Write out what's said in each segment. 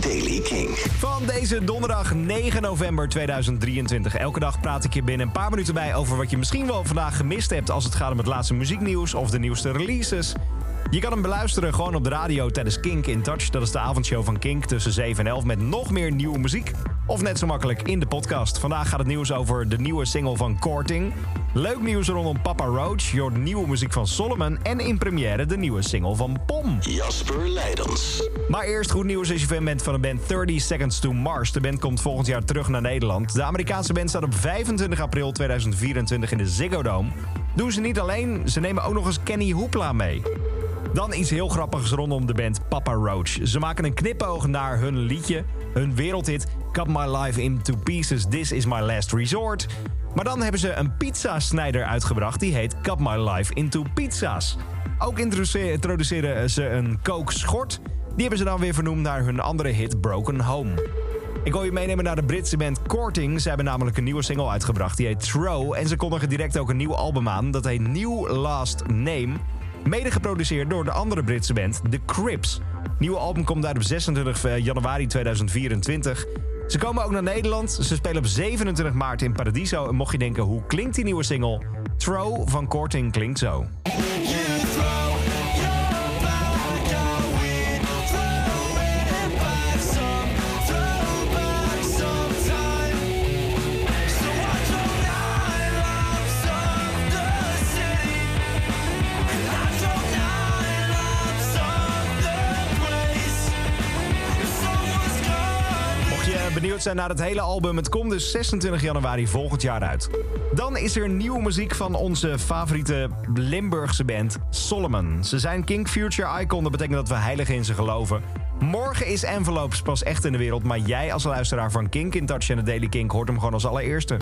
Daily King. Van deze donderdag 9 november 2023. Elke dag praat ik je binnen een paar minuten bij over wat je misschien wel vandaag gemist hebt als het gaat om het laatste muzieknieuws of de nieuwste releases. Je kan hem beluisteren gewoon op de radio tijdens Kink in Touch. Dat is de avondshow van Kink tussen 7 en 11 met nog meer nieuwe muziek. Of net zo makkelijk in de podcast. Vandaag gaat het nieuws over de nieuwe single van Korting. Leuk nieuws rondom Papa Roach. Je hoort nieuwe muziek van Solomon. En in première de nieuwe single van Pom. Jasper Leidens. Maar eerst goed nieuws als je fan bent van de band 30 Seconds to Mars. De band komt volgend jaar terug naar Nederland. De Amerikaanse band staat op 25 april 2024 in de Ziggo Dome. Doen ze niet alleen, ze nemen ook nog eens Kenny Hoopla mee. Dan iets heel grappigs rondom de band Papa Roach. Ze maken een knipoog naar hun liedje, hun wereldhit Cut My Life Into Pieces, This Is My Last Resort. Maar dan hebben ze een pizzasnijder uitgebracht die heet Cut My Life Into Pizza's. Ook introduceren ze een kookschort. Die hebben ze dan weer vernoemd naar hun andere hit Broken Home. Ik wil je meenemen naar de Britse band Korting. Ze hebben namelijk een nieuwe single uitgebracht. Die heet Throw. En ze kondigen direct ook een nieuw album aan. Dat heet New Last Name. Mede geproduceerd door de andere Britse band, The Crips. Nieuwe album komt uit op 26 januari 2024. Ze komen ook naar Nederland. Ze spelen op 27 maart in Paradiso. En mocht je denken, hoe klinkt die nieuwe single? Throw van Korting klinkt zo. Benieuwd zijn naar het hele album, het komt dus 26 januari volgend jaar uit. Dan is er nieuwe muziek van onze favoriete Limburgse band Solomon. Ze zijn King Future Icon, dat betekent dat we heilig in ze geloven. Morgen is Envelopes pas echt in de wereld, maar jij als luisteraar van Kink in Touch en de Daily Kink hoort hem gewoon als allereerste.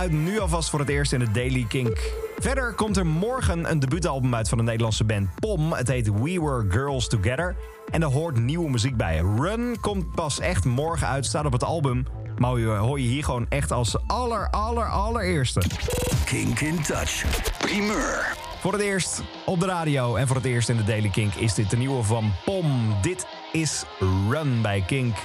Uit, nu alvast voor het eerst in de Daily Kink. Verder komt er morgen een debuutalbum uit van de Nederlandse band Pom. Het heet We Were Girls Together. En daar hoort nieuwe muziek bij. Run komt pas echt morgen uit, staat op het album. Maar hoor je hier gewoon echt als aller, aller, allereerste. Kink in Touch. Primeur. Voor het eerst op de radio en voor het eerst in de Daily Kink is dit de nieuwe van Pom. Dit is Run bij Kink.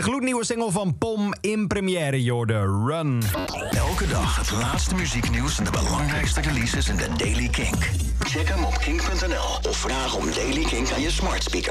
De gloednieuwe single van Pom in première, Jorde Run. Elke dag het laatste muzieknieuws en de belangrijkste releases in de Daily Kink. Check hem op kink.nl of vraag om Daily Kink aan je smart speaker.